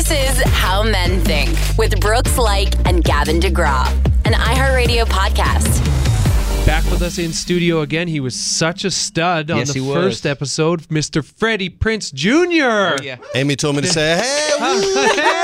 This is How Men Think with Brooks Laich and Gavin DeGraw, an iHeartRadio podcast. Back with us in studio again. He was such a stud on Yes, the he was. first episode, Mr. Freddie Prinze Jr. Oh, yeah. Amy told me to say, hey,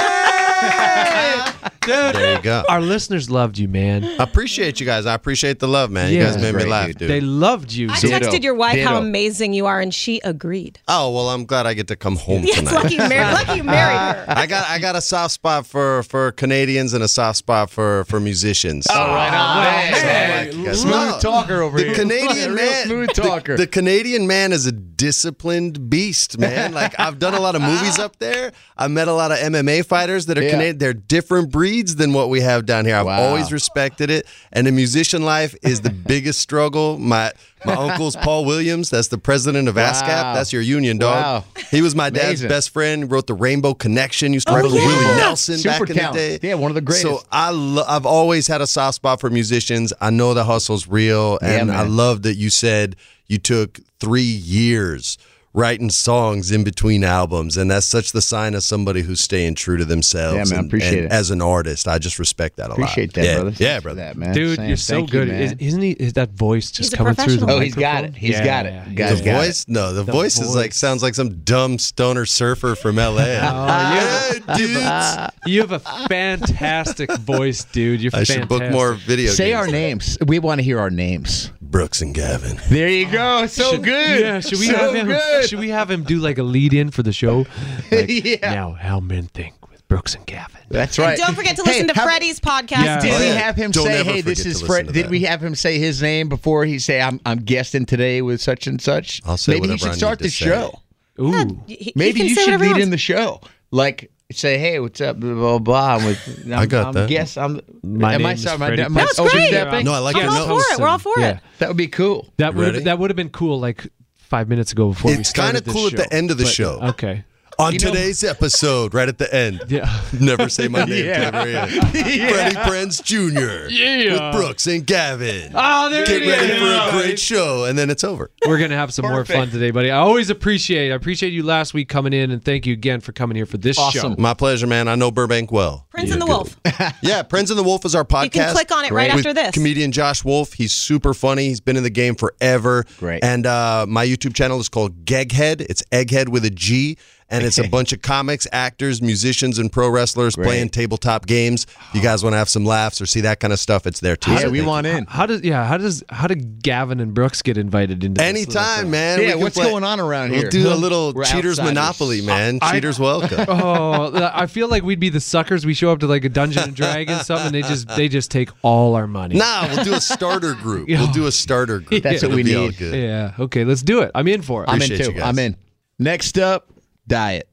Dude, there you go. our listeners loved you, man. I appreciate you guys. I appreciate the love, man. You Yeah. guys made me Great, laugh, dude. dude. They loved you. I So- Ditto. texted your wife how Ditto. amazing you are, and she agreed. oh well, I'm glad I get to come home Yes, tonight. lucky you married, lucky you married her. I got I got a soft spot for for Canadians and a soft spot for for musicians. All right, on So, that. like, guys- Smooth No, talker over the here. Canadian Real man, smooth the- talker. The, Canadian man is a disciplined beast, man. Like I've done a lot of movies up there. I met a lot of MMA fighters that are Yeah. Canadian. They're different breeds than what we have down here. I've Wow. always respected it. And the musician life is the biggest struggle. My my uncle's Paul Williams. That's the president of ASCAP. That's your union dog. Wow. He was my dad's Amazing. best friend. Wrote the Rainbow Connection. Used to Oh, write with yeah. Willie Nelson Super back in the day. Yeah, one of the greatest. So I lo- I've always had a soft spot for musicians. I know the hustle's real, Yeah, and I love that you said you took three years writing songs in between albums, and that's such the sign of somebody who's staying true to themselves. Yeah, man, and- appreciate and it. As an artist, I just respect that a Appreciate lot. Appreciate that, yeah. brother. Yeah, Thanks brother. That, man. Dude, Sam, you're so thank good. man. Is, isn't he? Is that voice just He's coming through the professional. Oh, he's got it. He's Yeah, got it. yeah, Guys The yeah. got it. voice? No, the, The voice, is like sounds like some dumb stoner surfer from LA. Oh, Hey, dudes. You have a fantastic voice, dude. You're I should book more video Say games. our names. We want to hear our names. Brooks and Gavin. There you go. So Should- good. Yeah, should we so have him? Good. Should we have him do like a lead in for the show? Like, Yeah. Now, how men think with Brooks and Gavin. That's right. Don't forget to Hey, listen to how- Freddie's podcast. Yeah. Did we have him Don't say, "Hey, this is to Fred"? Did we have him say his name before he say, "I'm I'm guesting today with such and such"? I'll say Maybe he should I start the say. show. Ooh, He- he Maybe can you should whatever he lead in the show. Like say, "Hey, what's up?" Blah blah blah. I'm with, I'm, I got I'm that. Guess I'm. My am I name's sorry? Am I- Freddie am I Prinze. That's great. overstepping? No, I like I'm your all notes. for it. We're all for Yeah. it. That would be cool. that would Ready? that would have been cool like five minutes ago before we started. It's started kinda this cool at the end of the But- show. Okay. On You know- today's episode, right at the end. Yeah. Never say my name. Yeah. till the very end. Freddie Prinze Jr. Yeah. With Brooks and Gavin. Oh, there Get it ready is. for a great show, and then it's over. We're gonna have some more fun today, buddy. I always appreciate. I appreciate you last week coming in, and thank you again for coming here for this Awesome. show. My pleasure, man. I know Burbank well. Prinze and the Wolf. Yeah, Prince and the Wolf is our podcast. You can click on it right after this. Comedian Josh Wolf. He's super funny. He's been in the game forever. Great. And uh, my YouTube channel is called Geghead. It's Egghead with a G. And it's a bunch of comics, actors, musicians, and pro wrestlers Great. playing tabletop games. If you guys want to have some laughs or see that kind of stuff, it's there too. Yeah, So we want you. in. How does yeah? How does how did Gavin and Brooks get invited into this little Anytime, thing? man. Yeah, what's play- going on around here? We'll do a little We're Cheaters outsiders. Monopoly, man. Cheaters welcome. Oh, I feel like we'd be the suckers. We show up to like a Dungeon and Dragon something, and they just they just take all our money. Nah, we'll do a starter group. We'll do a starter group. That's what It'll we be all need. good. Yeah. Okay, let's do it. I'm in for it. I'm in too. I'm in. Next up, diet.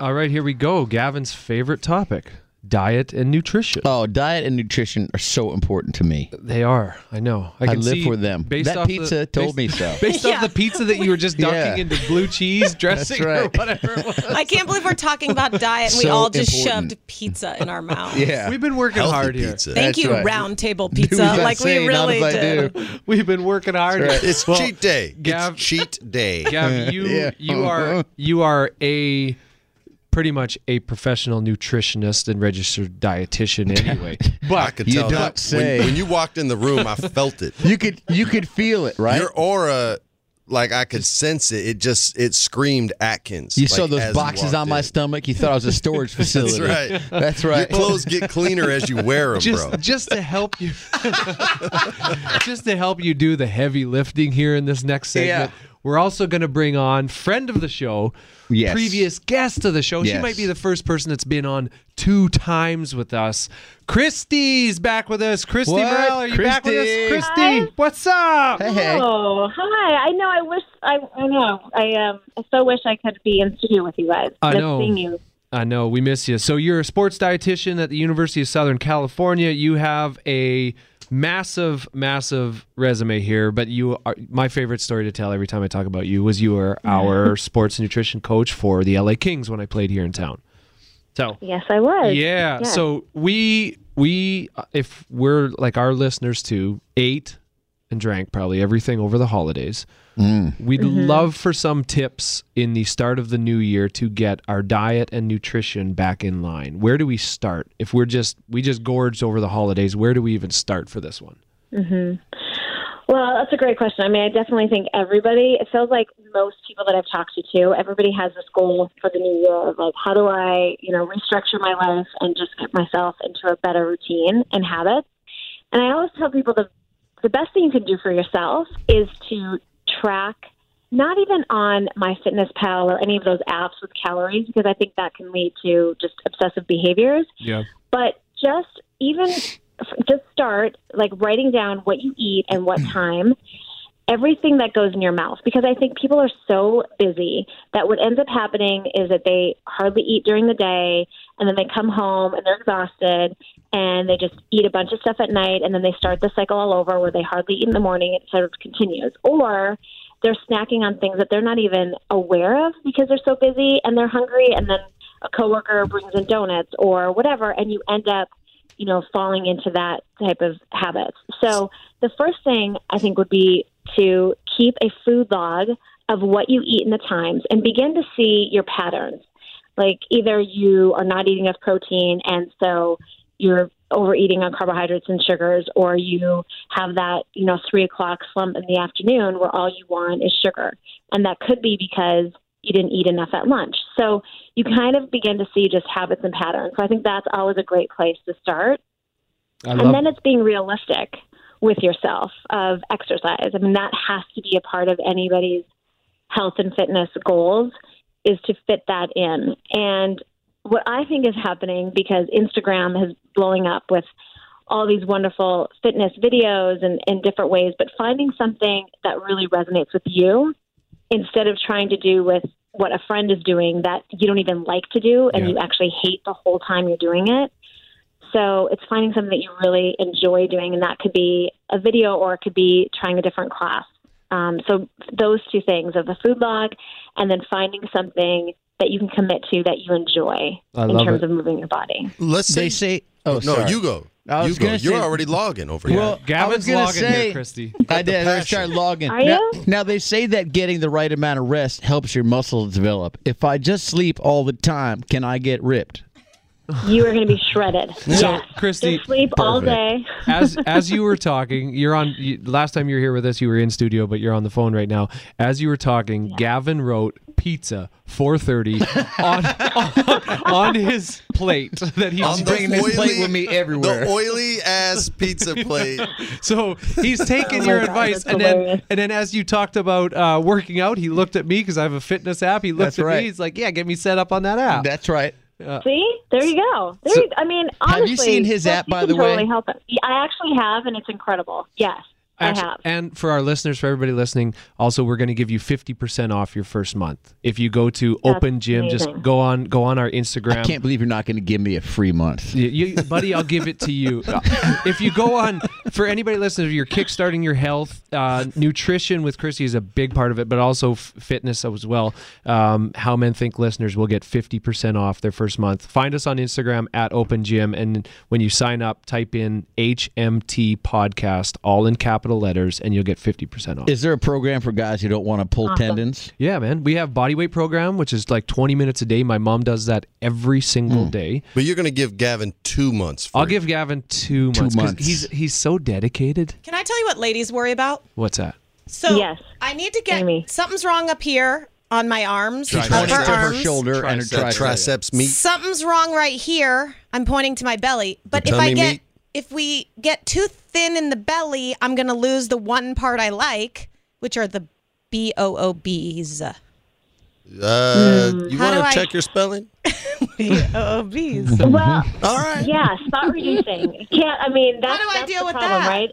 All right, here we go. Gavin's favorite topic: diet and nutrition. Oh, diet and nutrition are so important to me. They are. I know. I, I live see for them. Based That off pizza the, told based- me so. Based Yeah. off the pizza that you were just dunking Yeah. into blue cheese dressing or whatever it was. I can't believe we're talking about diet and we all just important. shoved pizza in our mouth. Yeah. We've been working Healthy hard here. pizza. Thank That's you, right. round table pizza. as like say, we really did. do. We've been working hard. It's Well, cheat day. Gav- it's cheat day. Gav, you Yeah. you are uh-huh. you are a pretty much a professional nutritionist and registered dietitian anyway. But I could You tell don't say. When, when you walked in the room, I felt it. You could you could feel it, right? Your aura, like I could sense it. It just it screamed Atkins. you like, saw those boxes on my stomach. You thought I was a storage facility. That's right. That's right. Your clothes get cleaner as you wear them, just bro. just to help you just to help you do the heavy lifting here in this next segment. Yeah. We're also going to bring on friend of the show, Yes. previous guest of the show. She might be the first person that's been on two times with us. Christy's back with us. Christy What? Morrell, are you back with us? Christy. Christy, Hi. what's up? Hey, hey. Oh, hi. I know. I wish. I, I know. I um. I so wish I could be in studio with you guys. I know. Seeing you. I know we miss you. So you're a sports dietitian at the University of Southern California. You have a massive, massive resume here. But you are my favorite story to tell every time I talk about you was you were our sports nutrition coach for the LA Kings when I played here in town. So Yes, I was. yeah, Yes. so we we uh, if we're like our listeners too ate and drank probably everything over the holidays. Mm. We'd Mm-hmm. love for some tips in the start of the new year to get our diet and nutrition back in line. Where do we start? If we're just we just gorged over the holidays, where do we even start for this one? Well, that's a great question. I mean, I definitely think everybody, it feels like most people that I've talked to too, everybody has this goal for the new year of like, how do I, you know, restructure my life and just get myself into a better routine and habits. And I always tell people the, the best thing you can do for yourself is to track, not even on MyFitnessPal or any of those apps with calories, because I think that can lead to just obsessive behaviors Yeah. but just even just start like writing down what you eat and what mm. time everything that goes in your mouth because i think people are so busy that what ends up happening is that they hardly eat during the day and then they come home and they're exhausted and they just eat a bunch of stuff at night and then they start the cycle all over where they hardly eat in the morning. It sort of continues. Or they're snacking on things that they're not even aware of because they're so busy and they're hungry and then a coworker brings in donuts or whatever and you end up you know falling into that type of habits so the first thing i think would be to keep a food log of what you eat in the times and begin to see your patterns. Like either you are not eating enough protein and so you're overeating on carbohydrates and sugars or you have that you know three o'clock slump in the afternoon where all you want is sugar and that could be because you didn't eat enough at lunch so you kind of begin to see just habits and patterns so i think that's always a great place to start I and love then it's being realistic with yourself of exercise. I mean, that has to be a part of anybody's health and fitness goals is to fit that in. And what I think is happening because Instagram is blowing up with all these wonderful fitness videos and in different ways, but finding something that really resonates with you instead of trying to do with what a friend is doing that you don't even like to do and Yeah. you actually hate the whole time you're doing it. So it's finding something that you really enjoy doing, and that could be a video or it could be trying a different class. Um, so those two things of the food log, and then finding something that you can commit to that you enjoy I in terms it. of moving your body. Let's say, They say, oh, no, sorry. you go. I You was go. gonna You're say- already logging over here. Well, I Gavin's was logging say, here, Christy. I did. I passion. started logging. Are now, you? now they say that getting the right amount of rest helps your muscles develop. If I just sleep all the time, can I get ripped? You are going to be shredded. yes. Christy, Just sleep all day. as as you were talking, you're on. You, last time you were here with us, you were in studio, but you're on the phone right now. As you were talking, Gavin wrote pizza 4:30 on, on on his plate that he's On bringing this oily- plate with me everywhere. The oily ass pizza plate. So he's taking Oh your God, advice, that's and then and then as you talked about uh, working out, he looked at me because I have a fitness app. He looked That's at right. me. He's like, "Yeah, get me set up on that app." That's right. See, there you go. There So- you, I mean, honestly, Have you seen his app, by the way? Totally help it. I actually have, and it's incredible. Yes, Actu- I have. And for our listeners, for everybody listening, also we're going to give you 50% off your first month. If you go to That's Open Gym, just go on go on our Instagram. I can't believe you're not going to give me a free month. You, you- buddy, I'll give it to you. If you go on, for anybody listening, if you're kickstarting your health, uh, nutrition with Chrissy is a big part of it, but also f- fitness as well. Um, How Men Think listeners will get 50% off their first month. Find us on Instagram at Open Gym, and when you sign up, type in HMT Podcast, all in capital letters, and you'll get 50% off. Is there a program for guys who don't want to pull tendons? Yeah, man. We have body weight program, which is like 20 minutes a day. My mom does that every single hmm. day. But you're going to give Gavin two months free. I'll give Gavin two months. 'cause months. He's he's so dedicated. Can I tell you what ladies worry about? What's that? So Yes. I need to get Amy. something's wrong up here on my arms, She's upper pointing to her arms. shoulder and her that tricep. triceps meat. Something's wrong right here. I'm pointing to my belly. But if I get meat? If we get too thin in the belly, I'm gonna lose the one part I like, which are the B O O B's. Uh, you Hmm. Want do to I- check your spelling? B O O B's. well, All right. yeah, spot reducing. Can't. I mean, that's, do I that's deal the with problem, that? right?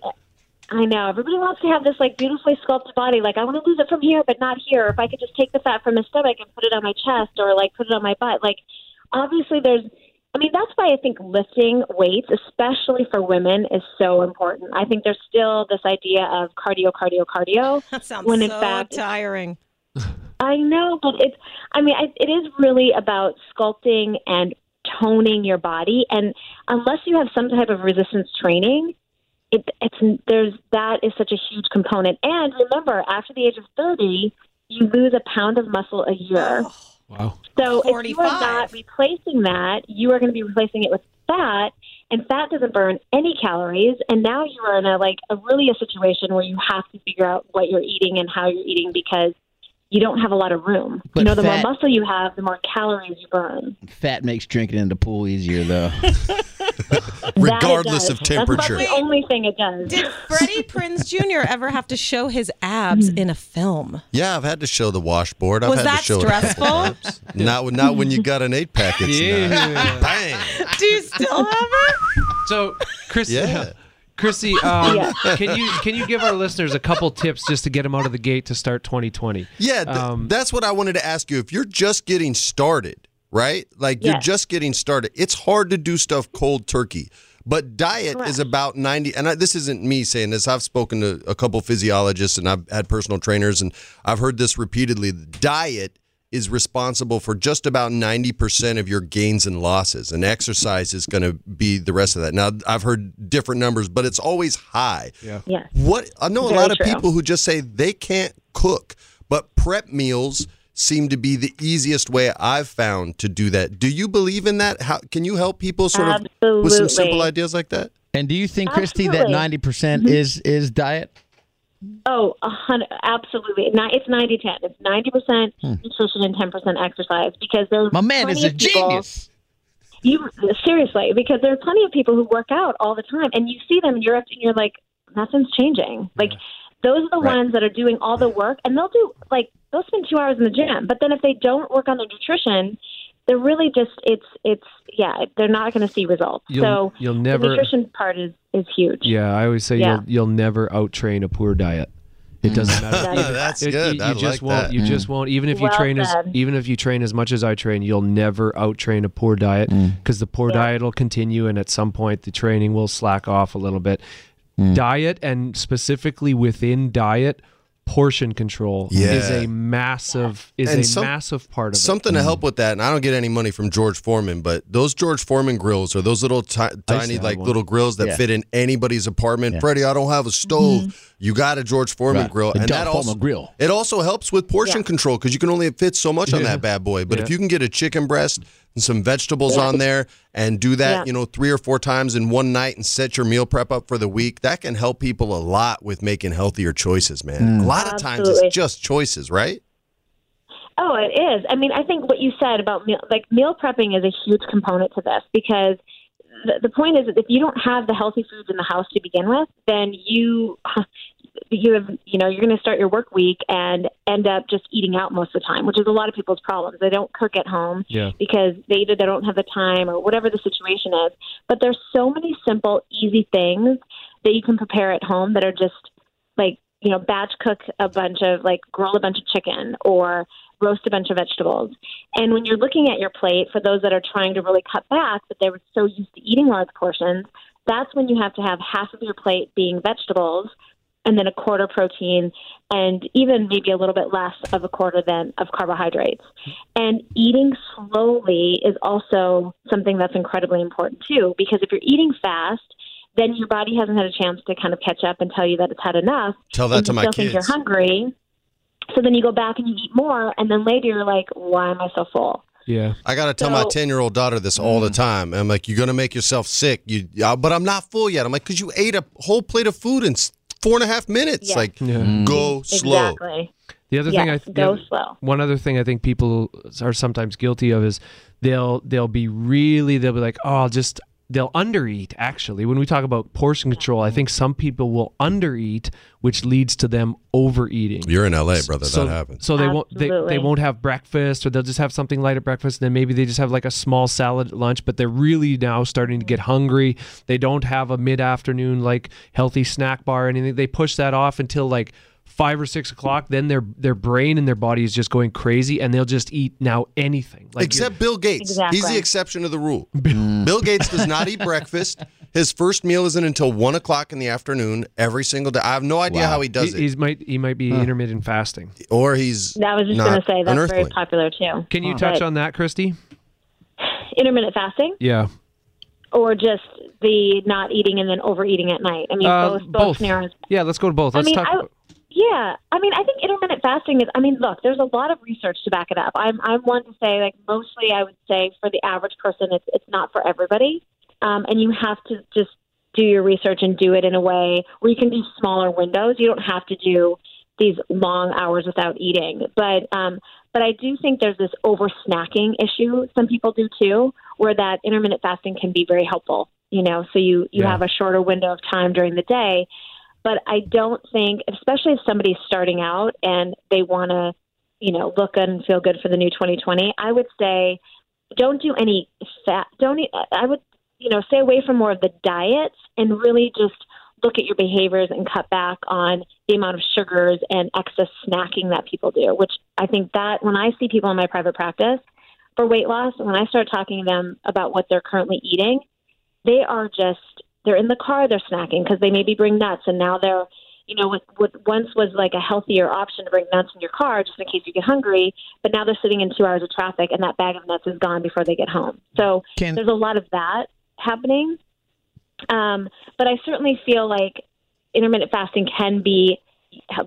I know everybody wants to have this like beautifully sculpted body. Like I want to lose it from here, but not here. If I could just take the fat from my stomach and put it on my chest, or like put it on my butt. Like obviously, there's. I mean, that's why I think lifting weights, especially for women, is so important. I think there's still this idea of cardio, cardio, cardio. That sounds when in so fact, tiring. I know, but it's, I mean, I, it is really about sculpting and toning your body. And unless you have some type of resistance training, it, it's there's that is such a huge component. And remember, after the age of 30, you lose a pound of muscle a year. Oh. Wow. So if you are not replacing that, you are going to be replacing it with fat, and fat doesn't burn any calories. And now you are in a like a really a situation where you have to figure out what you're eating and how you're eating because you don't have a lot of room. But you know, the fat- more muscle you have, the more calories you burn. Fat makes drinking in the pool easier, though. That it Regardless does. of That's temperature. about the only thing it does. Did Freddie Prinze Jr. ever have to show his abs in a film? Yeah, I've had to show the washboard. I've Was had that to show it a couple stressful? Not when not when you got an eight pack. It's Yeah. not. Bang. Do you still have it? So, Chrissy, Yeah. Chrissy, um, Yeah. can you can you give our listeners a couple tips just to get them out of the gate to start 2020? Yeah, th- Um, that's what I wanted to ask you. If you're just getting started, right? Like you're just getting started, it's hard to do stuff cold turkey. But diet is about 90 and I, this isn't me saying this. I've spoken to a couple physiologists and I've had personal trainers and I've heard this repeatedly. Diet is responsible for just about 90% of your gains and losses and exercise is going to be the rest of that. Now, I've heard different numbers, but it's always high. Yeah. Yes. What I know a Very lot of people who just say they can't cook, but prep meals seem to be the easiest way I've found to do that. Do you believe in that? How can you help people sort of with some simple ideas like that? And do you think, Christy, that ninety percent is is diet? Oh, a hundred, absolutely. It's 90 10. It's 90% Hmm. nutrition and 10% exercise because there's My man is a people- genius. You seriously, because there are plenty of people who work out all the time, and you see them in Europe, and you're like, nothing's changing. Like those are the Right. ones that are doing all the work, and they'll do like they'll spend two hours in the gym, but then if they don't work on their nutrition, they're really just it's it's yeah, they're not going to see results. You'll- so you'll the never- nutrition part is is huge. Yeah, I always say Yeah. you'll you'll never outtrain a poor diet. It mm. doesn't matter. That's- Even- That's it- good. You, I you just like won't. that. You just mm. won't. Even if you Well train as even if you train as much as I train, you'll never outtrain a poor diet mm. because the poor Yeah. diet will continue, and at some point the training will slack off a little bit. Diet and specifically within diet, portion control is a massive is And a some- massive part of Something to mm-hmm. help with that, and I don't get any money from George Foreman, but those George Foreman grills are those little ti- tiny, like one. little grills that Yeah. fit in anybody's apartment. Yeah. Freddie, I don't have a stove. Mm-hmm. You got a George Foreman Right. grill, and that Foreman also grill. It also helps with portion Yeah. control because you can only fit so much on that bad boy. But if you can get a chicken breast and some vegetables on there and do that, Yeah. you know, three or four times in one night and set your meal prep up for the week, that can help people a lot with making healthier choices, man. Mm. A lot of times it's just choices, right? Oh, it is. I mean, I think what you said about meal, like meal prepping is a huge component to this because the, the point is that if you don't have the healthy foods in the house to begin with, then you you have you know you're going to start your work week and end up just eating out most of the time, which is a lot of people's problems. They don't cook at home Yeah. because they either they don't have the time or whatever the situation is. But there's so many simple, easy things that you can prepare at home that are just like you know batch cook a bunch of like grill a bunch of chicken or roast a bunch of vegetables. And when you're looking at your plate, for those that are trying to really cut back, but they were so used to eating large portions, that's when you have to have half of your plate being vegetables and then a quarter protein and even maybe a little bit less of a quarter than of carbohydrates. And eating slowly is also something that's incredibly important too, because if you're eating fast, then your body hasn't had a chance to kind of catch up and tell you that it's had enough. Tell that and to you my still think kids. you're hungry. So then you go back and you eat more, and then later you're like, why am I so full? Yeah. I got to tell my 10 year old daughter this all the time. I'm like, you're going to make yourself sick. You, uh, But I'm not full yet. I'm like, because you ate a whole plate of food in s- four and a half minutes. Yeah. Like, Yeah. go mm-hmm. slow. Exactly. The other thing I th- go the- slow. One other thing I think people are sometimes guilty of is they'll they'll be really they'll be like oh I'll just they'll undereat actually when we talk about portion control I think some people will undereat which leads to them overeating. You're in LA, brother. so, that happens. So they won't they, they won't have breakfast or they'll just have something light at breakfast and then maybe they just have like a small salad at lunch but they're really now starting to get hungry. They don't have a mid-afternoon like healthy snack bar or anything. They push that off until like five or six o'clock. Then their their brain and their body is just going crazy and they'll just eat now anything. Like Except Bill Gates. Exactly. He's the exception to the rule. Bill Gates does not eat breakfast. His first meal isn't until one o'clock in the afternoon every single day. I have no idea Wow. how he does he, it. he's might he might be intermittent fasting. or he's That was just going to say that's very popular too. Can you touch But on that, Christy? intermittent fasting? Yeah. or just the not eating and then overeating at night? I mean, Uh, both both, both. scenarios. Yeah, let's go to both. Let's I mean, talk. I, yeah, I mean, I think intermittent fasting is. I mean, look, there's a lot of research to back it up. I'm I'm one to say, like, mostly, I would say for the average person, it's it's not for everybody, um, and you have to just do your research and do it in a way where you can do smaller windows. You don't have to do these long hours without eating, but um, but I do think there's this over snacking issue. Some people do too, where that intermittent fasting can be very helpful. You know, so you you Yeah. have a shorter window of time during the day but I don't think, especially if somebody's starting out and they want to, you know, look good and feel good for the new 2020, I would say don't do any fat. Don't. eat- I would, you know, stay away from more of the diets and really just look at your behaviors and cut back on the amount of sugars and excess snacking that people do. Which I think that when I see people in my private practice for weight loss, when I start talking to them about what they're currently eating, they are just they're in the car they're snacking because they maybe bring nuts and now they're you know what what once was like a healthier option to bring nuts in your car just in case you get hungry but now they're sitting in two hours of traffic and that bag of nuts is gone before they get home. So Can- there's a lot of that happening. Um, but i certainly feel like intermittent fasting can be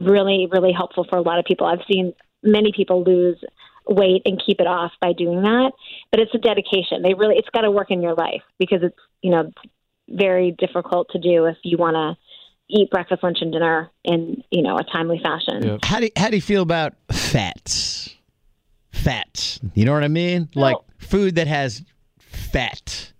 really really helpful for a lot of people. I've seen many people lose weight and keep it off by doing that but it's a dedication. They really it's got to work in your life because it's you know very difficult to do if you want to eat breakfast, lunch, and dinner in you know a timely fashion. Yeah. How do how do you feel about fats? Fats. You know what I mean? Like food that has fat.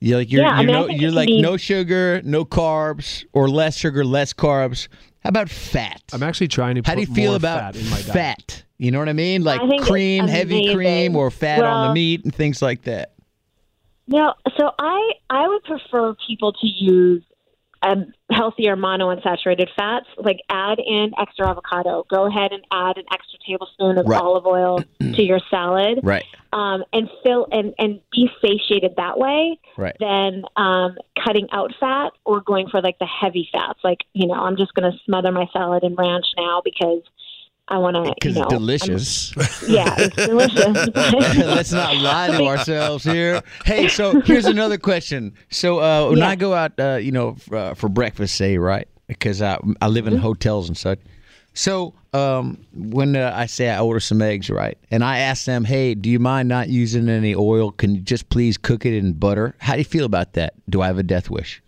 You're like you're Yeah, you're, mean, no, you're like be- no sugar, no carbs, or less sugar, less carbs. How about fat? I'm actually trying to. Put How do you feel about fat in my diet. fat? You know what I mean? Like think it's cream, heavy cream, or fat on the meat and things like that. No, so I I would prefer people to use um, healthier monounsaturated fats. Like add in extra avocado. Go ahead and add an extra tablespoon of Right. olive oil to your salad. Right. um, and fill and, and be satiated that way Right. than um, cutting out fat or going for like the heavy fats. Like you know, I'm just going to smother my salad in ranch now because I want to. You Because know, it's delicious. I'm- yeah, it's delicious. Let's not lie to ourselves here. Hey, so here's another question. So uh, when Yeah. I go out, uh, you know, uh, for breakfast, say right, because I I live Mm-hmm. in hotels and such. So um, when uh, I say I order some eggs, right, and I ask them, hey, do you mind not using any oil? Can you just please cook it in butter? How do you feel about that? Do I have a death wish?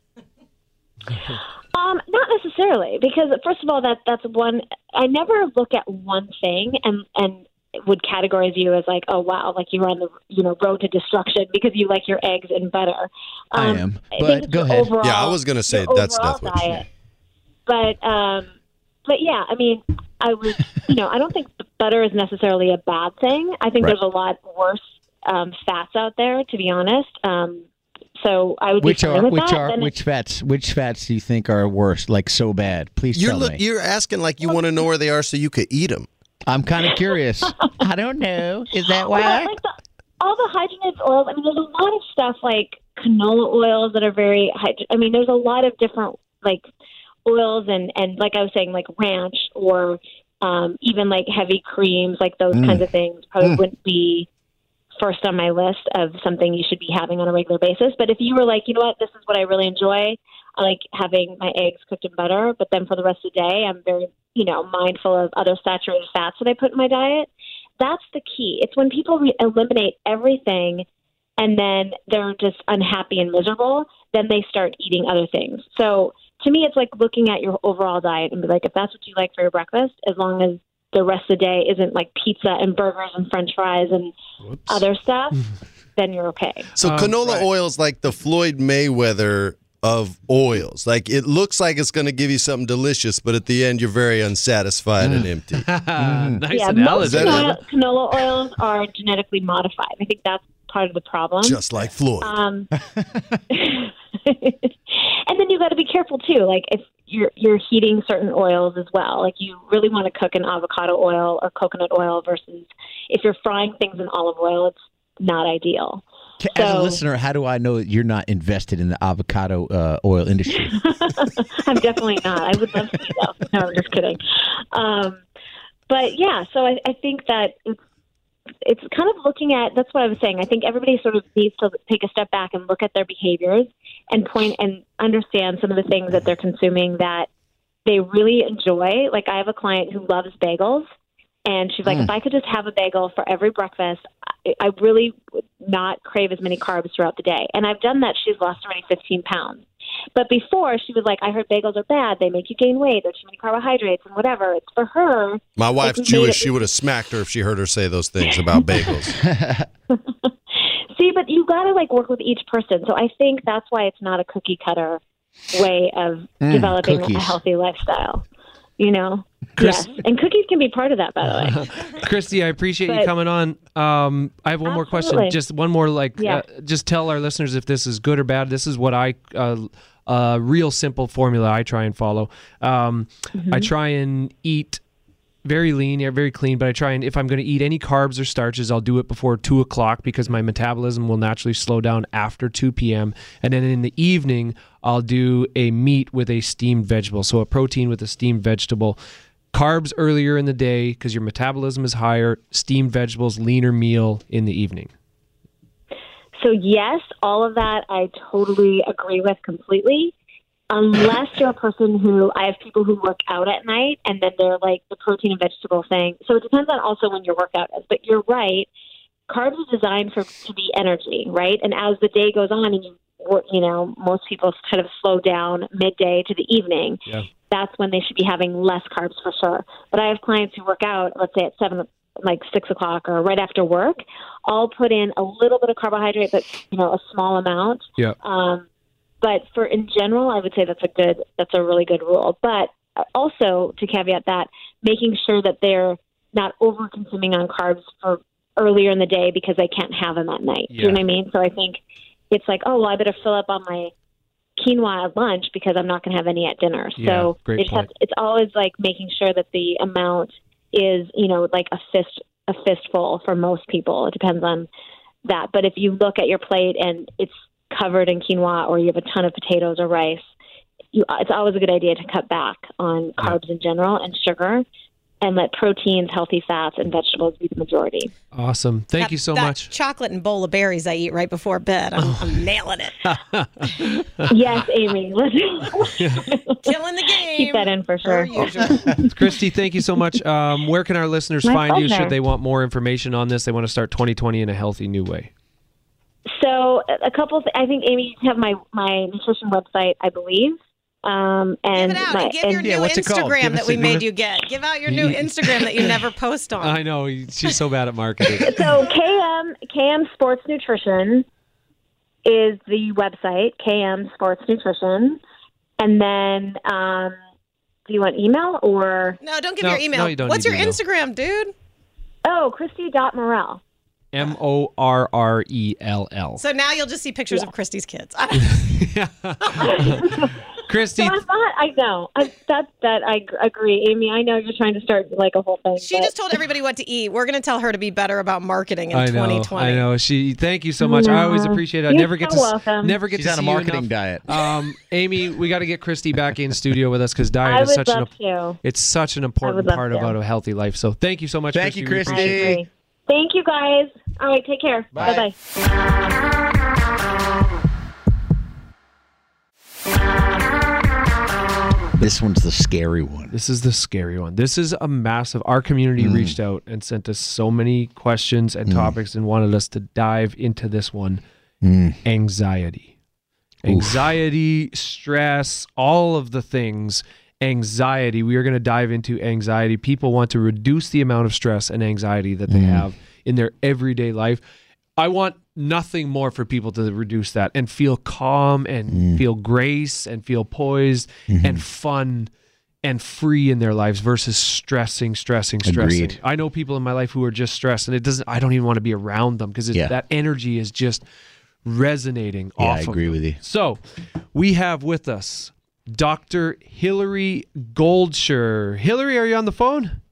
Um, necessarily, because first of all, that that's one. I never look at one thing and and would categorize you as like, oh wow, like you're on the you know road to destruction because you like your eggs and butter. I Um, am, but it's go ahead. Overall, Yeah, I was gonna say that's overall death wish. diet. But um, but yeah, I mean, I would you know I don't think butter is necessarily a bad thing. I think Right. there's a lot worse um, fats out there, to be honest. Um, so I would Which be fine are with which that. are Then which fats which fats do you think are worse, like so bad? Please You're tell look, me. you're asking like you want to know where they are so you could eat them. I'm kind of curious. I don't know. Is that Well, why? like the, all the hydrogenated oils. I mean, there's a lot of stuff like canola oils that are very. Hydro- I mean, there's a lot of different like oils and and like I was saying, like ranch or um, even like heavy creams, like those Mm. kinds of things probably wouldn't be first on my list of something you should be having on a regular basis. But if you were like, you know what, this is what I really enjoy. I like having my eggs cooked in butter, but then for the rest of the day, I'm very, you know, mindful of other saturated fats that I put in my diet. That's the key. It's when people re- eliminate everything and then they're just unhappy and miserable, then they start eating other things. So to me, it's like looking at your overall diet and be like, if that's what you like for your breakfast, as long as the rest of the day isn't like pizza and burgers and french fries and other stuff, then you're okay. So Um, canola right. oil is like the Floyd Mayweather of oils. Like it looks like it's going to give you something delicious, but at the end you're very unsatisfied and empty. nice yeah, analogy. most canola, canola oils are genetically modified. I think that's part of the problem. Just like Floyd. Um, and then you got to be careful too. Like if you're you're heating certain oils as well. Like you really want to cook in avocado oil or coconut oil versus if you're frying things in olive oil, it's not ideal. As a listener, how do I know that you're not invested in the avocado uh, oil industry? I'm definitely not. I would love to be though. No, I'm just kidding. Um, but yeah, so I, I think that it's it's kind of looking at that's what I was saying. I think everybody sort of needs to take a step back and look at their behaviors and point and understand some of the things that they're consuming that they really enjoy. Like I have a client who loves bagels, and she's like, mm. if I could just have a bagel for every breakfast, I, I really would not crave as many carbs throughout the day. And I've done that. She's lost already 15 pounds. But before, she was like, I heard bagels are bad. They make you gain weight. There's too many carbohydrates and whatever. It's for her. My wife's Like, we made Jewish. She would have smacked her if she heard her say those things about bagels. See, but you got to like work with each person. So I think that's why it's not a cookie cutter way of developing a healthy lifestyle. You know, Chris- yes, and cookies can be part of that, by the way. Christy, I appreciate you But- coming on. Um, I have one more question. Just one more, like, Yeah. uh, just tell our listeners if this is good or bad. This is what I, uh, uh, real simple formula I try and follow. Um, Mm-hmm. I try and eat very lean, very clean, but I try and if I'm going to eat any carbs or starches, I'll do it before two o'clock because my metabolism will naturally slow down after 2 p.m. And then in the evening, I'll do a meat with a steamed vegetable. So a protein with a steamed vegetable. Carbs earlier in the day because your metabolism is higher. Steamed vegetables, leaner meal in the evening. So yes, all of that I totally agree with completely. Unless you're a person who I have people who work out at night and then they're like the protein and vegetable thing. So it depends on also when your workout is. But you're right. Carbs are designed for to be energy, right? And as the day goes on and you you know, most people kind of slow down midday to the evening. Yeah. That's when they should be having less carbs for sure. But I have clients who work out, let's say at seven like six o'clock or right after work, I'll put in a little bit of carbohydrate, but you know, a small amount. Yeah. Um, but for in general, I would say that's a good, that's a really good rule. But also to caveat that, making sure that they're not over consuming on carbs for earlier in the day because they can't have them at night. Do you know what I mean? So I think it's like, oh, well, I better fill up on my quinoa at lunch because I'm not going to have any at dinner. Yeah, so great it point. has, it's always like making sure that the amount is, you know, like a fist a fistful for most people. It depends on that. But if you look at your plate and it's covered in quinoa or you have a ton of potatoes or rice, you, it's always a good idea to cut back on carbs in general and sugar and let proteins, healthy fats, and vegetables be the majority. Awesome. Thank That- you so that much. Chocolate and bowl of berries I eat right before bed. I'm, I'm nailing it. yes, Amy. Killing the game. keep that in for sure. Christy, thank you so much. Um, where can our listeners My find you should they want more information on this? They want to start 2020 in a healthy new way. So a couple. Th- I think Amy, you have my my nutrition website, I believe. Um, and Give it out my, and give your Yeah, new what's? Instagram that we a- made you get. Give out your new Instagram that you never post on. I know she's so bad at marketing. so KM KM Sports Nutrition is the website KM Sports Nutrition, and then um, do you want email or No, don't give No, your email. no, you don't What's need your email. Instagram, dude? oh Christy dot Morrell. M O R R E L L. So now you'll just see pictures of Christy's kids. Christy, So I thought I know I, that that I g- agree, Amy. I know you're trying to start like a whole thing. she but- just told everybody what to eat. We're going to tell her to be better about marketing in I know, 2020. I know. She. Thank you so much. I always appreciate it. I You're never get so to welcome. never get She's to on a see you marketing diet. Um, Amy, we got to get Christy back in studio with us because I diet is would such an love to. it's such an important part to. about a healthy life. So thank you so much. Thank you, We I Christy. Appreciate it. agree. Thank you, guys. All right, take care. Bye. Bye bye. This one's the scary one. This is the scary one. This is a massive. Our community Mm. reached out and sent us so many questions and topics and wanted us to dive into this one Mm. anxiety. Anxiety, stress, all of the things. Anxiety. We are going to dive into anxiety. People want to reduce the amount of stress and anxiety that Mm. they have in their everyday life. I want nothing more for people to reduce that and feel calm and Mm. feel grace and feel poised Mm-hmm. and fun and free in their lives versus stressing, stressing, stressing. Agreed. I know people in my life who are just stressed and it doesn't I don't even want to be around them because Yeah. that energy is just resonating Yeah, off I agree with you. So, we have with us Dr. Hillary Goldsher. Hillary, are you on the phone?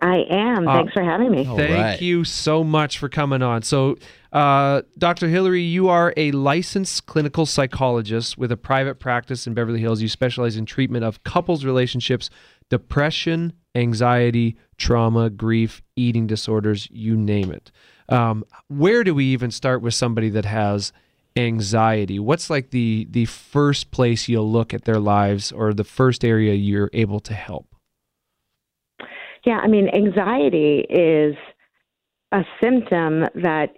I am. Uh, Thanks for having me. Thank right. you so much for coming on. So, uh, Dr. Hillary, you are a licensed clinical psychologist with a private practice in Beverly Hills. You specialize in treatment of couples relationships, depression, anxiety, trauma, grief, eating disorders, you name it. Um, where do we even start with somebody that has anxiety? What's like the the first place you'll look at their lives or the first area you're able to help? Yeah, I mean, anxiety is a symptom that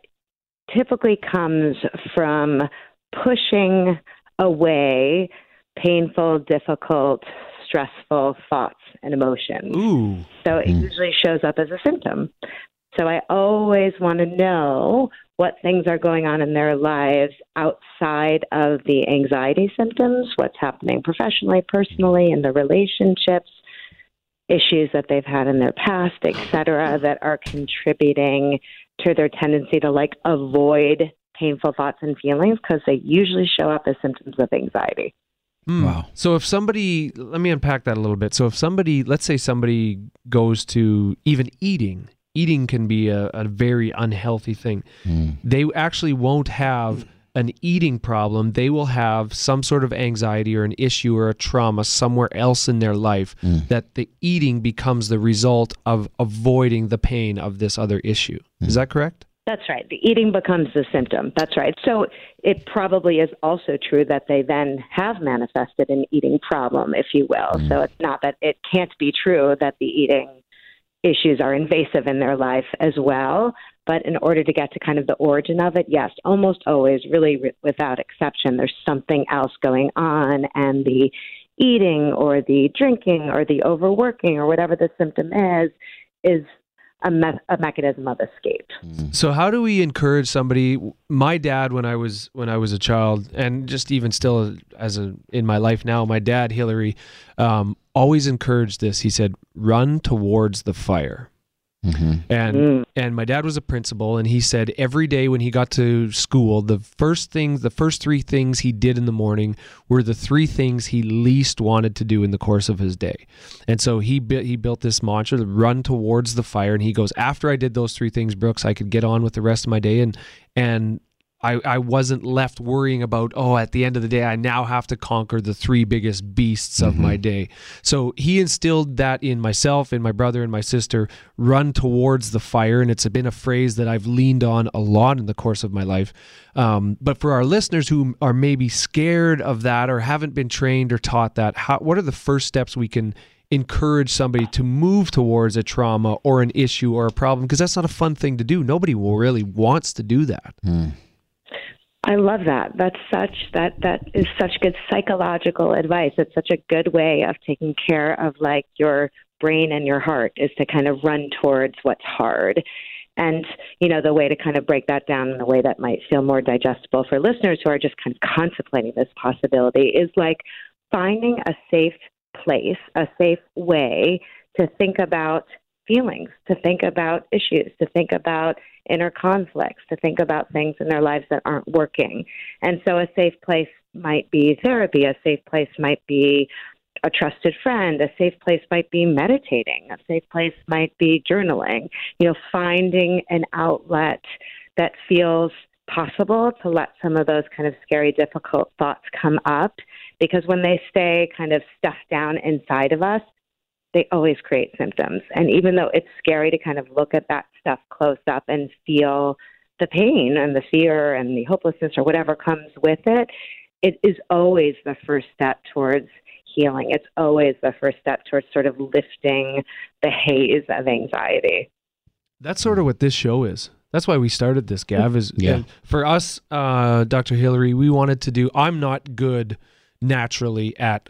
typically comes from pushing away painful, difficult, stressful thoughts and emotions. Ooh. So it hmm. usually shows up as a symptom. So I always want to know what things are going on in their lives outside of the anxiety symptoms, what's happening professionally, personally, in the relationships, issues that they've had in their past, et cetera, that are contributing to their tendency to like avoid painful thoughts and feelings because they usually show up as symptoms of anxiety. Mm. Wow. So if somebody, let me unpack that a little bit. So if somebody, let's say somebody goes to even eating, eating can be a, a very unhealthy thing. Mm. They actually won't have an eating problem. They will have some sort of anxiety or an issue or a trauma somewhere else in their life mm. that the eating becomes the result of avoiding the pain of this other issue. Is mm. that correct? That's right. The eating becomes the symptom. That's right. So it probably is also true that they then have manifested an eating problem, if you will. So it's not that it can't be true that the eating issues are invasive in their life as well. But in order to get to kind of the origin of it, yes, almost always, really re- without exception, there's something else going on. And the eating or the drinking or the overworking or whatever the symptom is, is a, me- a mechanism of escape. So how do we encourage somebody? My dad, when I was when I was a child, and just even still as a in my life now, my dad Hillary um, always encouraged this. He said, "Run towards the fire." Mm-hmm. And mm. and my dad was a principal, and he said every day when he got to school, the first things, the first three things he did in the morning were the three things he least wanted to do in the course of his day. And so he bu- he built this mantra, to run towards the fire. And he goes, after I did those three things, Brooks, I could get on with the rest of my day, and and I, I wasn't left worrying about, oh, at the end of the day, I now have to conquer the three biggest beasts of my day. So he instilled that in myself, in my brother, and my sister run towards the fire. And it's been a phrase that I've leaned on a lot in the course of my life. Um, but for our listeners who are maybe scared of that or haven't been trained or taught that, how, what are the first steps we can encourage somebody to move towards a trauma or an issue or a problem? Because that's not a fun thing to do. Nobody really wants to do that. I love that. That's such that that is such good psychological advice. It's such a good way of taking care of like your brain and your heart is to kind of run towards what's hard. And you know the way to kind of break that down in a way that might feel more digestible for listeners who are just kind of contemplating this possibility is like finding a safe place, a safe way to think about feelings, to think about issues, to think about inner conflicts, to think about things in their lives that aren't working. And so a safe place might be therapy, a safe place might be a trusted friend, a safe place might be meditating, a safe place might be journaling, you know, finding an outlet that feels possible to let some of those kind of scary, difficult thoughts come up because when they stay kind of stuffed down inside of us, they always create symptoms. And even though it's scary to kind of look at that stuff close up and feel the pain and the fear and the hopelessness or whatever comes with it, it is always the first step towards healing. It's always the first step towards sort of lifting the haze of anxiety. That's sort of what this show is. That's why we started this, Gav. Is Yeah. for us, uh, Dr. Hillary, we wanted to do. I'm not good naturally at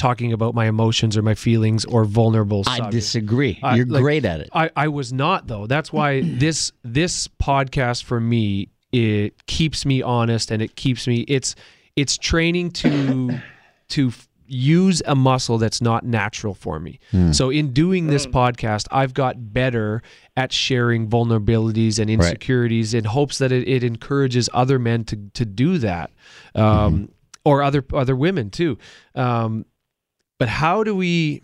talking about my emotions or my feelings or vulnerable. I disagree. I- You're like, great at it. I, I was not though. That's why this this podcast for me it keeps me honest and it keeps me it's it's training to to f- use a muscle that's not natural for me. So in doing this podcast, I've got better at sharing vulnerabilities and insecurities in hopes that it, it encourages other men to to do that. Um, or other other women too. Um, but how do we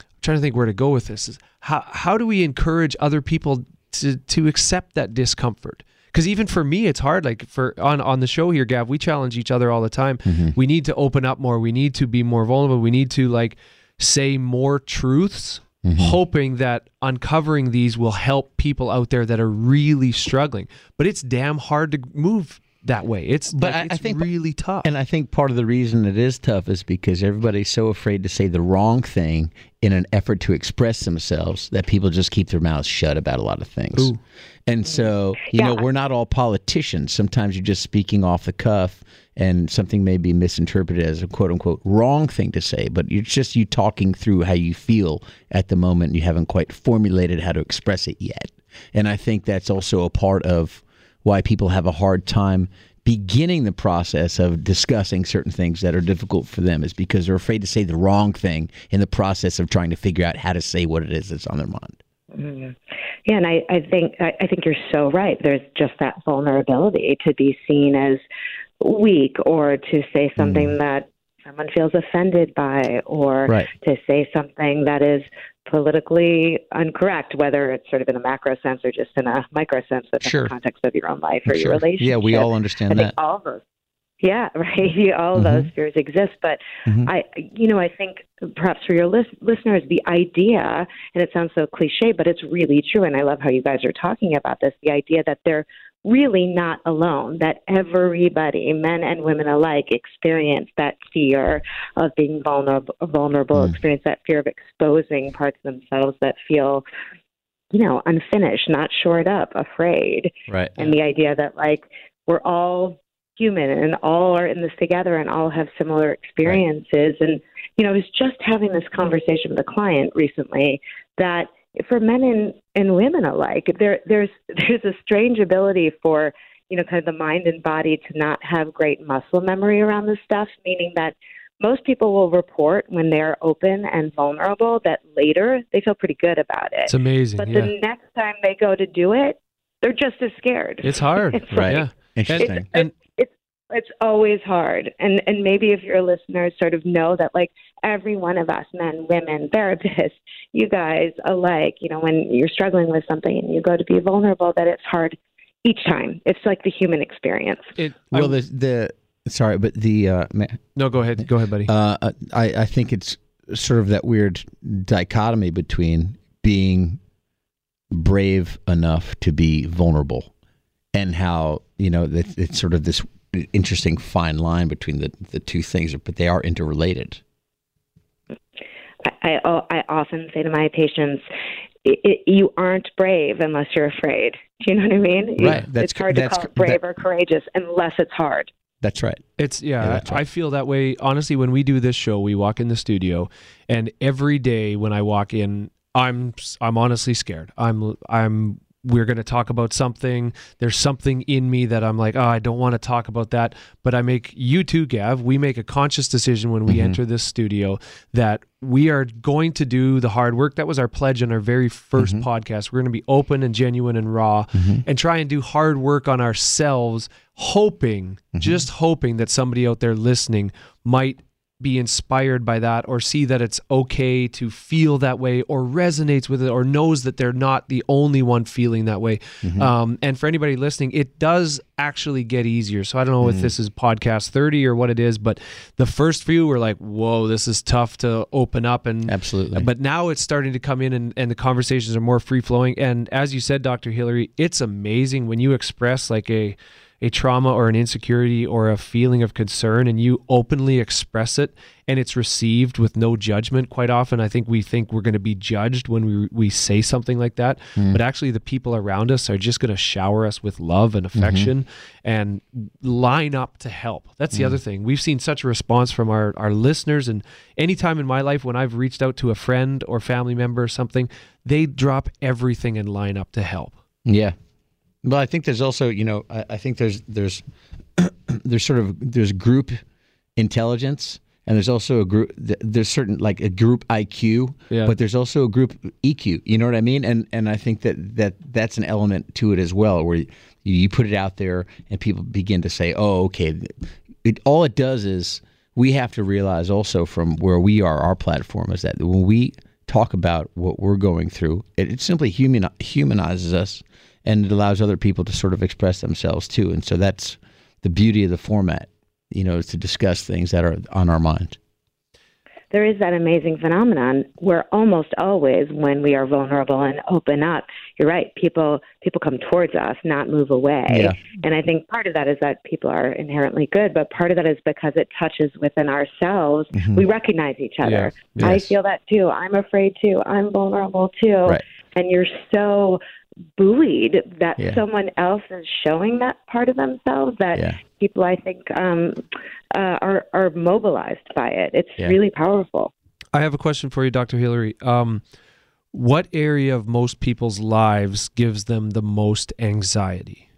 I'm trying to think where to go with this is how how do we encourage other people to to accept that discomfort? Because even for me it's hard like for on on the show here gav we challenge each other all the time. Mm-hmm. We need to open up more. We need to be more vulnerable. We need to like say more truths, mm-hmm. hoping that uncovering these will help people out there that are really struggling. But it's damn hard to move that way. It's But like, I- I think- really tough. And I think part of the reason it is tough is because everybody's so afraid to say the wrong thing in an effort to express themselves that people just keep their mouths shut about a lot of things. And so, you know, we're not all politicians. Sometimes you're just speaking off the cuff and something may be misinterpreted as a quote unquote wrong thing to say, but it's just you talking through how you feel at the moment. You haven't quite formulated how to express it yet. And I think that's also a part of why people have a hard time beginning the process of discussing certain things that are difficult for them is because they're afraid to say the wrong thing in the process of trying to figure out how to say what it is that's on their mind. Mm-hmm. Yeah, and I, I think I, I think you're so right. There's just that vulnerability to be seen as weak or to say something mm-hmm. that someone feels offended by or Right. to say something that is politically incorrect, whether it's sort of in a macro sense or just in a micro sense within Sure. the context of your own life or Sure. your relationship. Yeah, we all I understand think that. all of those. Yeah, right. All of those fears exist, but Mhm. I, you know, I think perhaps for your lis- listeners, the idea, and it sounds so cliche, but it's really true, and I love how you guys are talking about this. The idea that they're really not alone; that everybody, men and women alike, experience that fear of being vulnerable, vulnerable, experience that fear of exposing parts of themselves that feel, you know, unfinished, not shored up, afraid. Right. and the idea that like we're all human and all are in this together and all have similar experiences. And you know i was just having this conversation with a client recently that for men and, and women alike there there's there's a strange ability for you know kind of the mind and body to not have great muscle memory around this stuff meaning that most people will report when they're open and vulnerable that later they feel pretty good about it it's amazing. but yeah. the next time they go to do it, they're just as scared. It's hard. It's Right. Yeah. Interesting. It's, And- it's it's always hard, and and maybe if your listeners sort of know that like every one of us, men, women, therapists, you guys alike, you know, when you're struggling with something and you go to be vulnerable, that it's hard each time. It's like the human experience. It, well, I'm- the the sorry, but the uh, ma- no, go ahead. Go ahead, buddy. uh, I I think it's sort of that weird dichotomy between being brave enough to be vulnerable and how you know that it's sort of this interesting fine line between the the two things, but they are interrelated. I I, I often say to my patients. i i you aren't brave unless you're afraid. Do you know what I mean? You- Right. That's it's hard to call it brave that- or courageous unless it's hard. That's right. It's yeah, Yeah, right. I feel that way. Honestly, when we do this show, we walk in the studio, and every day when I walk in, I'm I'm honestly scared. I'm I'm we're going to talk about something. There's something in me that I'm like, oh, I don't want to talk about that. But I make you too, Gav. We make a conscious decision when we Mm-hmm. enter this studio that we are going to do the hard work. That was our pledge on our very 1st mm-hmm. podcast. We're going to be open and genuine and raw mm-hmm. and try and do hard work on ourselves, hoping, mm-hmm. just hoping that somebody out there listening might be inspired by that or see that it's okay to feel that way or resonates with it or knows that they're not the only one feeling that way. Um, and for anybody listening, it does actually get easier. So I don't know if this is podcast 30 or what it is, but the first few were like, whoa, this is tough to open up. And Absolutely. but now it's starting to come in and, and the conversations are more free flowing. And as you said, Dr. Hillary, it's amazing when you express like a a trauma or an insecurity or a feeling of concern and you openly express it and it's received with no judgment quite often i think we think we're going to be judged when we we say something like that. Mm. But actually the people around us are just going to shower us with love and affection mm-hmm. and line up to help. That's the mm. other thing. We've seen such a response from our our listeners and anytime in my life when i've reached out to a friend or family member or something they drop everything and line up to help. Yeah. Well, I think there's also, you know, I, I think there's there's there's sort of there's group intelligence and there's also a group there's certain like a group IQ, Yeah. but there's also a group EQ. You know what I mean? And and I think that that that's an element to it as well, where you, you put it out there and people begin to say, oh, okay. It all it does is we have to realize also from where we are, our platform is that when we talk about what we're going through, it, it simply human, humanizes us and it allows other people to sort of express themselves too. And so that's the beauty of the format, you know, is to discuss things that are on our mind. there is that amazing phenomenon where almost always when we are vulnerable and open up, you're right, people people come towards us, not move away. Yeah. And I think part of that is that people are inherently good, but part of that is because it touches within ourselves. Mm-hmm. We recognize each other. Yeah. I feel that too. I'm afraid too. I'm vulnerable too. Right. And you're so buoyed that Yeah. someone else is showing that part of themselves that Yeah. people I think um, uh, are are mobilized by it. It's Yeah. really powerful. I have a question for you, Dr. Hillary. Um, what area of most people's lives gives them the most anxiety?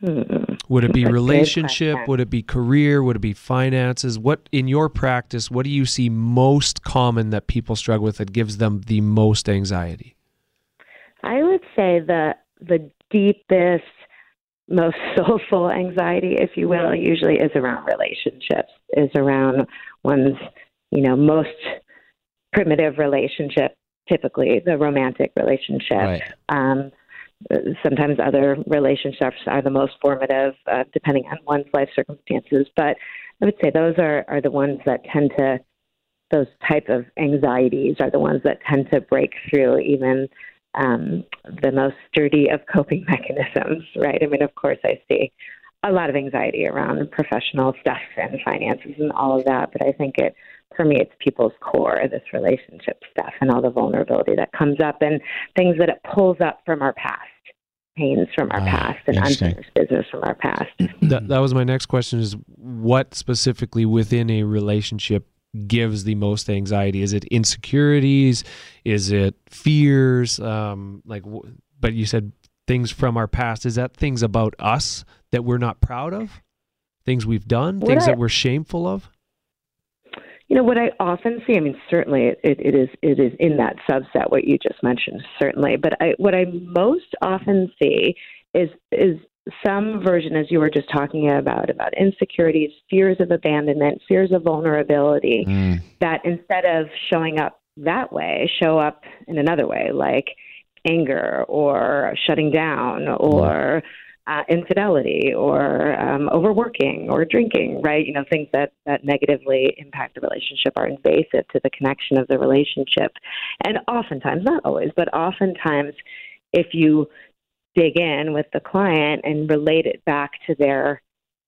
Hmm. Would it be That's relationship? Would it be career? Would it be finances? What in your practice, what do you see most common that people struggle with that gives them the most anxiety? I would say the the deepest, most soulful anxiety, if you will, usually is around relationships, is around one's, you know, most primitive relationship, typically the romantic relationship. Right. Um, sometimes other relationships are the most formative, uh, depending on one's life circumstances. But I would say those are, are the ones that tend to, those type of anxieties are the ones that tend to break through even um, the most sturdy of coping mechanisms, right? I mean, of course, I see a lot of anxiety around professional stuff and finances and all of that, but I think it permeates people's core, this relationship stuff and all the vulnerability that comes up and things that it pulls up from our past, pains from our Ah, past and interesting. unfinished business from our past. That, that was my next question is what specifically within a relationship gives the most anxiety? Is it insecurities? Is it fears? Um, like, but you said things from our past. Is that things about us that we're not proud of? Things we've done? What things I- that we're shameful of? You know what I often see. I mean, certainly it, it is it is in that subset what you just mentioned, certainly. But I, what I most often see is is some version, as you were just talking about, about insecurities, fears of abandonment, fears of vulnerability. Mm. That instead of showing up that way, show up in another way, like anger or shutting down or uh, infidelity or um, overworking or drinking, right? You know, things that, that negatively impact the relationship are invasive to the connection of the relationship. And oftentimes, not always, but oftentimes, if you dig in with the client and relate it back to their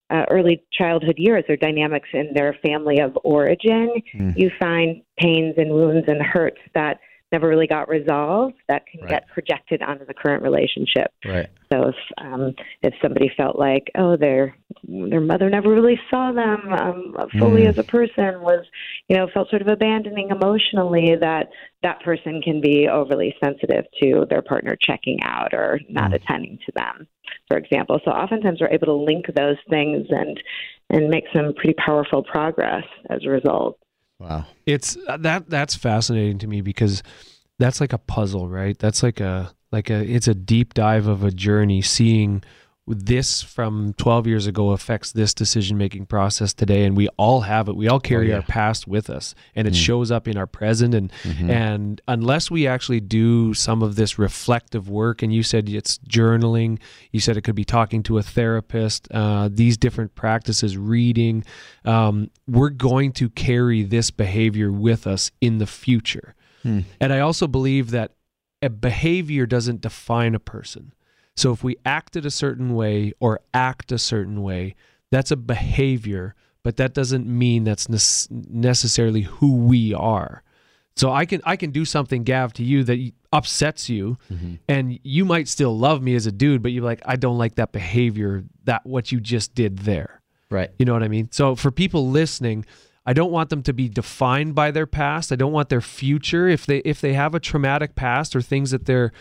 uh, early childhood years or dynamics in their family of origin, Mm. you find pains and wounds and hurts that never really got resolved that can Right. get projected onto the current relationship. Right. So if um, if somebody felt like oh their their mother never really saw them um, fully Mm. as a person was you know felt sort of abandoning emotionally that that person can be overly sensitive to their partner checking out or not attending to them for example so oftentimes we're able to link those things and and make some pretty powerful progress as a result Wow. It's uh, that that's fascinating to me because that's like a puzzle, right? That's like a like a it's a deep dive of a journey seeing this from 12 years ago affects this decision making process today and we all have it. We all carry yeah. our past with us and it shows up in our present and Mm-hmm. and unless we actually do some of this reflective work and you said it's journaling you said it could be talking to a therapist uh, these different practices reading um, we're going to carry this behavior with us in the future. And i also believe that a behavior doesn't define a person so if we acted a certain way or act a certain way, that's a behavior, but that doesn't mean that's nec- necessarily who we are. So I can I can do something Gav to you that upsets you mm-hmm. and you might still love me as a dude, but you're like I don't like that behavior, that what you just did there. Right. You know what I mean? So for people listening, I don't want them to be defined by their past. I don't want their future if they if they have a traumatic past or things that they're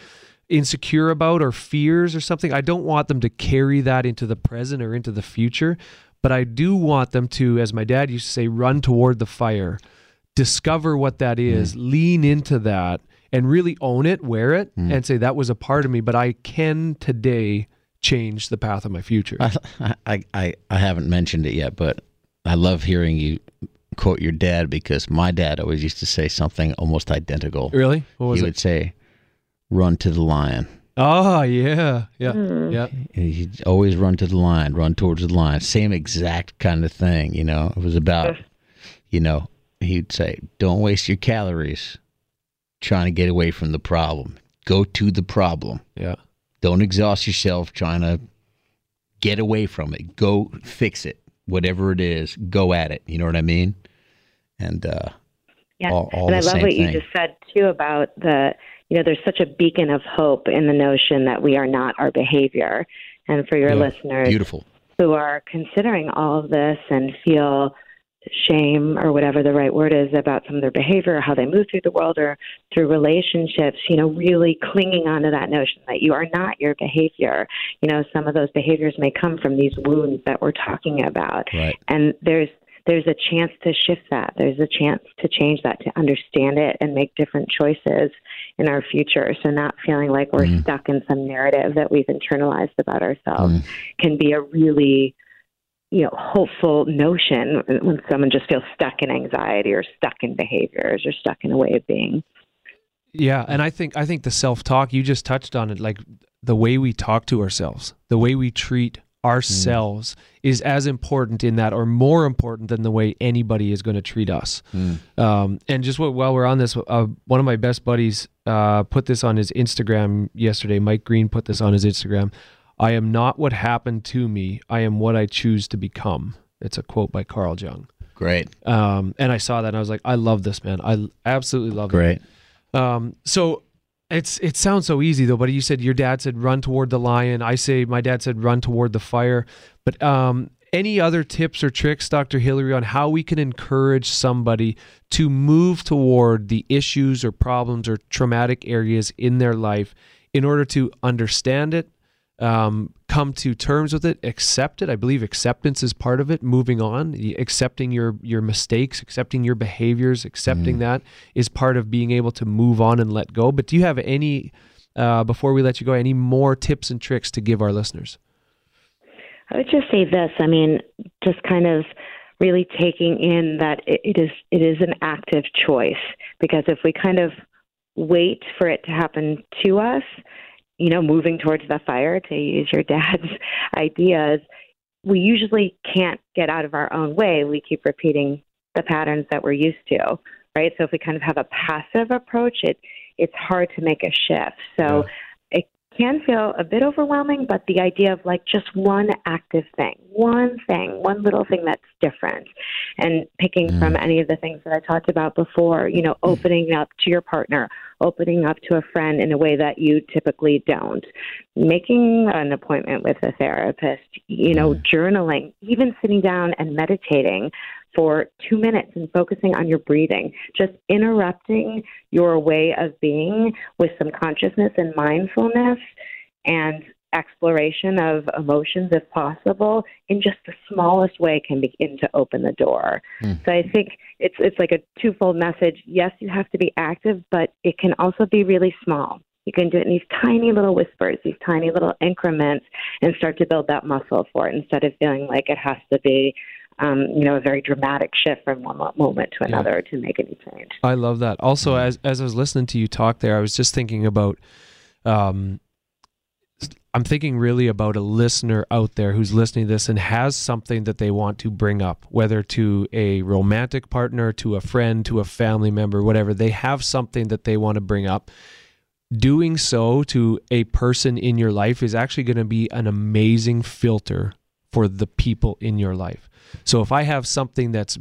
insecure about or fears or something, I don't want them to carry that into the present or into the future, but I do want them to as my dad used to say run toward the fire. Discover what that mm. is, lean into that and really own it, wear it mm. and say that was a part of me, but I can today change the path of my future. I, I, I, I haven't mentioned it yet, but I love hearing you quote your dad because my dad always used to say something almost identical. Really? What was he it? would say, "Run to the lion." Oh yeah, yeah, yeah. He'd always run to the line, run towards the line. Same exact kind of thing, you know. It was about, you know, he'd say, "Don't waste your calories trying to get away from the problem. Go to the problem. Yeah. Don't exhaust yourself trying to get away from it. Go fix it. Whatever it is, go at it. You know what I mean? And uh, Yeah. all, all and the I love same what thing. you just said too about the, you know, there's such a beacon of hope in the notion that we are not our behavior. And for your Yeah. listeners Beautiful. who are considering all of this and feel shame or whatever the right word is about some of their behavior, how they move through the world or through relationships, you know, really clinging onto that notion that you are not your behavior. You know, some of those behaviors may come from these wounds that we're talking about. Right. And there's there's a chance to shift that. There's a chance to change that, to understand it and make different choices in our future. So not feeling like we're mm-hmm. stuck in some narrative that we've internalized about ourselves mm-hmm. can be a really you know, hopeful notion when someone just feels stuck in anxiety or stuck in behaviors or stuck in a way of being. Yeah, and I think I think the self-talk you just touched on it like the way we talk to ourselves, the way we treat ourselves is as important in that or more important than the way anybody is going to treat us. Um, and just what, while we're on this, uh, one of my best buddies uh, put this on his Instagram yesterday. Mike Green put this on his Instagram. I am not what happened to me. I am what I choose to become. It's a quote by Carl Jung. Great. Um, and I saw that and I was like, I love this, man. I absolutely love it. Great. Um, so it's it sounds so easy though, but you said your dad said run toward the lion. I say my dad said run toward the fire. But um, any other tips or tricks, Dr. Hillary, on how we can encourage somebody to move toward the issues or problems or traumatic areas in their life in order to understand it, um, come to terms with it, accept it. I believe acceptance is part of it. Moving on, accepting your your mistakes, accepting your behaviors, accepting that is part of being able to move on and let go. But do you have any uh, before we let you go? Any more tips and tricks to give our listeners? I would just say this. I mean, just kind of really taking in that it, it is it is an active choice because if we kind of wait for it to happen to us, you know, moving towards the fire to use your dad's ideas, we usually can't get out of our own way. We keep repeating the patterns that we're used to, right? So if we kind of have a passive approach, it it's hard to make a shift. So it can feel a bit overwhelming, but the idea of like just one active thing, one thing, one little thing that's different, and picking mm. from any of the things that I talked about before, you know, mm. opening up to your partner, opening up to a friend in a way that you typically don't, making an appointment with a therapist, you know, mm. journaling, even sitting down and meditating for two minutes and focusing on your breathing, just interrupting your way of being with some consciousness and mindfulness and exploration of emotions if possible in just the smallest way can begin to open the door. Hmm. So I think it's it's like a twofold message. Yes, you have to be active, but it can also be really small. You can do it in these tiny little whispers, these tiny little increments, and start to build that muscle for it instead of feeling like it has to be, um, you know, a very dramatic shift from one moment to another to make any change. I love that. Also, as as I was listening to you talk there, I was just thinking about. Um, I'm thinking really about a listener out there who's listening to this and has something that they want to bring up, whether to a romantic partner, to a friend, to a family member, whatever. They have something that they want to bring up. Doing so to a person in your life is actually going to be an amazing filter for the people in your life. So if I have something that's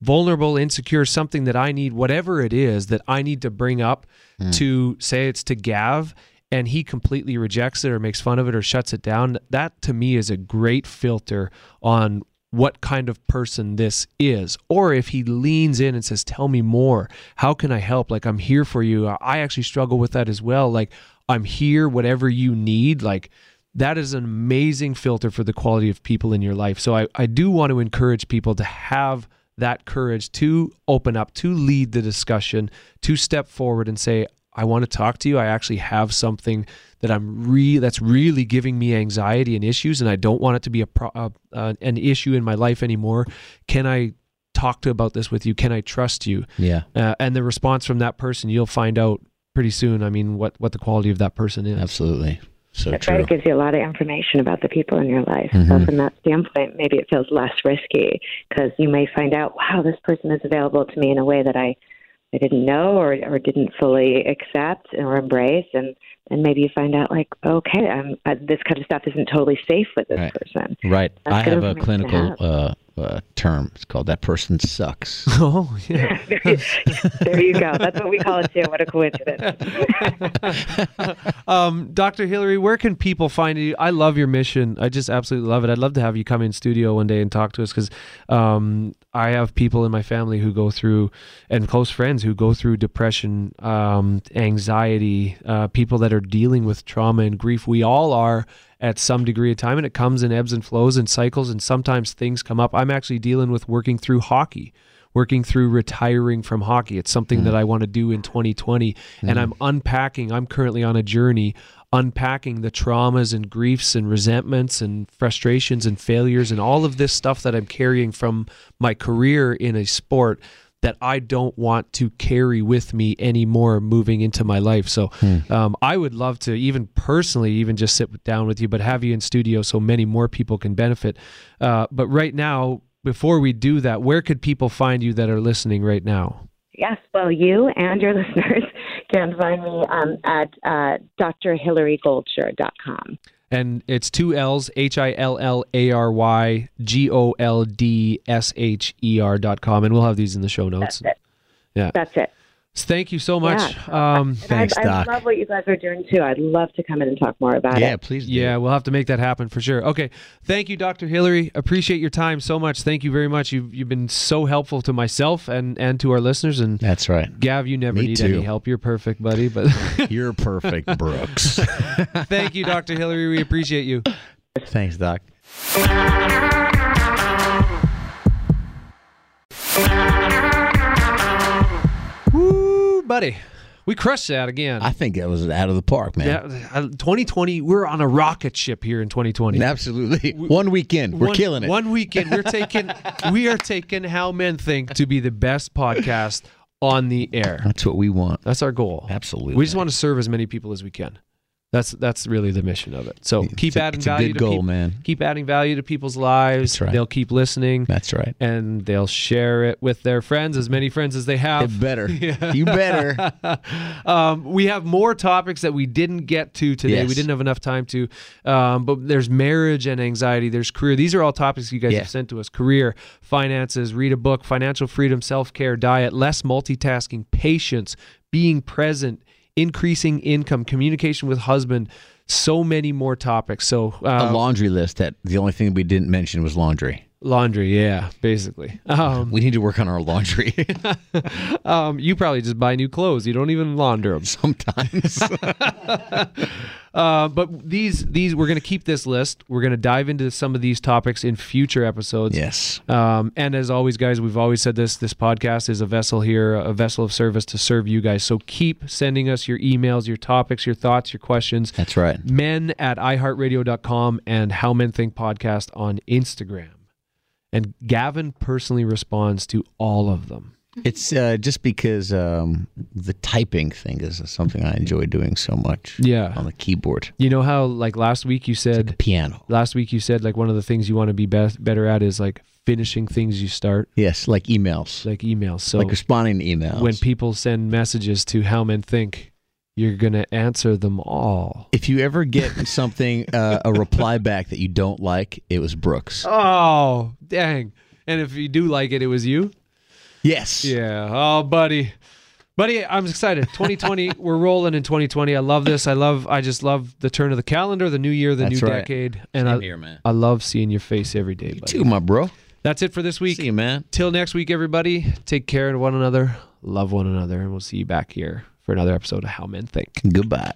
vulnerable, insecure, something that I need, whatever it is that I need to bring up mm. to say it's to Gav and he completely rejects it or makes fun of it or shuts it down, that to me is a great filter on what kind of person this is. Or if he leans in and says, Tell me more, how can I help? Like, I'm here for you. I actually struggle with that as well. Like, I'm here, whatever you need. Like, that is an amazing filter for the quality of people in your life. So I, I do want to encourage people to have that courage to open up, to lead the discussion, to step forward and say, I want to talk to you. I actually have something that I'm re that's really giving me anxiety and issues, and I don't want it to be a pro- uh, uh, an issue in my life anymore. Can I talk to about this with you? Can I trust you? Yeah. Uh, and the response from that person, you'll find out pretty soon. I mean, what what the quality of that person is. Absolutely. So It true. gives you a lot of information about the people in your life. Mm-hmm. So from that standpoint, maybe it feels less risky because you may find out, wow, this person is available to me in a way that I, I didn't know or, or didn't fully accept or embrace, and and maybe you find out like, okay, I'm, uh, this kind of stuff isn't totally safe with this Right. person. Right. That's I have a information to clinical uh, uh, term. It's called that person sucks. Oh yeah. there, you, there you go. That's what we call it too. What a coincidence. Um, Dr. Hillary, where can people find you? I love your mission. I just absolutely love it. I'd love to have you come in studio one day and talk to us because um, I have people in my family who go through, and close friends who go through depression, um, anxiety, uh, people that are dealing with trauma and grief. We all are at some degree of time, and it comes in ebbs and flows and cycles, and sometimes things come up. I'm actually dealing with working through hockey working through retiring from hockey. It's something that mm. I want to do in 2020. And mm. I'm unpacking, I'm currently on a journey unpacking the traumas and griefs and resentments and frustrations and failures and all of this stuff that I'm carrying from my career in a sport that I don't want to carry with me anymore moving into my life. So um, I would love to even personally even just sit down with you, but have you in studio so many more people can benefit. Uh, but right now, before we do that, where could people find you that are listening right now? Yes, well, you and your listeners can find me um, at uh, drhillarygoldsher.com. And it's two L's, H I L L A R Y G O L D S H E R dot com. And we'll have these in the show notes. That's it. Yeah. That's it. Thank you so much. Yeah. Um, And Thanks, I, Doc. I love what you guys are doing too. I'd love to come in and talk more about yeah, it. Yeah, please. Do. yeah, we'll have to make that happen for sure. Okay. Thank you, Dr. Hillary. Appreciate your time so much. Thank you very much. You've, you've been so helpful to myself and, and to our listeners. And That's right. Gav, you never Me need too. any help. You're perfect, buddy. But You're perfect, Brooks. thank you, Dr. Hillary. We appreciate you. Thanks, Doc. Buddy. We crushed that again. I think that was out of the park, man. yeah, uh, 2020, we're on a rocket ship here in 2020. Absolutely. One weekend. We're one, killing it. One weekend, we're taking we are taking How Men Think to be the best podcast on the air. That's what we want. That's our goal. Absolutely. We just want to serve as many people as we can. That's that's really the mission of it. So keep It's adding a value good to goal, man. Keep adding value to people's lives. That's right. They'll keep listening. That's right. and they'll share it with their friends, as many friends as they have. It better. You better. um, we have more topics that we didn't get to today. Yes. We didn't have enough time to. Um, but there's marriage and anxiety. There's career. These are all topics you guys Yeah. have sent to us: career, finances, read a book, financial freedom, self care, diet, less multitasking, patience, being present, increasing income, communication with husband. So many more topics. So a uh, laundry list that the only thing we didn't mention was laundry. Laundry, yeah, basically. Um, We need to work on our laundry um, you probably just buy new clothes. You don't even launder them. sometimes. Uh, but these these we're going to keep this list. We're going to dive into some of these topics in future episodes. yes. Um, and as always, guys, we've always said this: this podcast is a vessel here, a vessel of service to serve you guys. So keep sending us your emails, your topics, your thoughts, your questions. That's right. Men at iHeartRadio.com and How Men Think Podcast on Instagram. And Gavin personally responds to all of them. It's uh, just because um, the typing thing is something I enjoy doing so much. Yeah. On the keyboard, You know how like last week you said piano. last week you said like one of the things you want to be best better at is like finishing things you start Yes, like emails, like emails so like responding to emails. when people send messages to how men think you're gonna answer them all if you ever get something, uh, a reply back that you don't like, it was Brooks. oh dang and if you do like it it was you Yes. yeah oh buddy buddy i'm excited 2020 we're rolling in 2020 i love this i love i just love the turn of the calendar the new year the That's new right. decade and Same I, here, man. I love seeing your face every day buddy. Too, my bro. that's it for this week See you, man. Till next week, everybody, take care of one another, love one another, and we'll see you back here for another episode of How Men Think. Goodbye.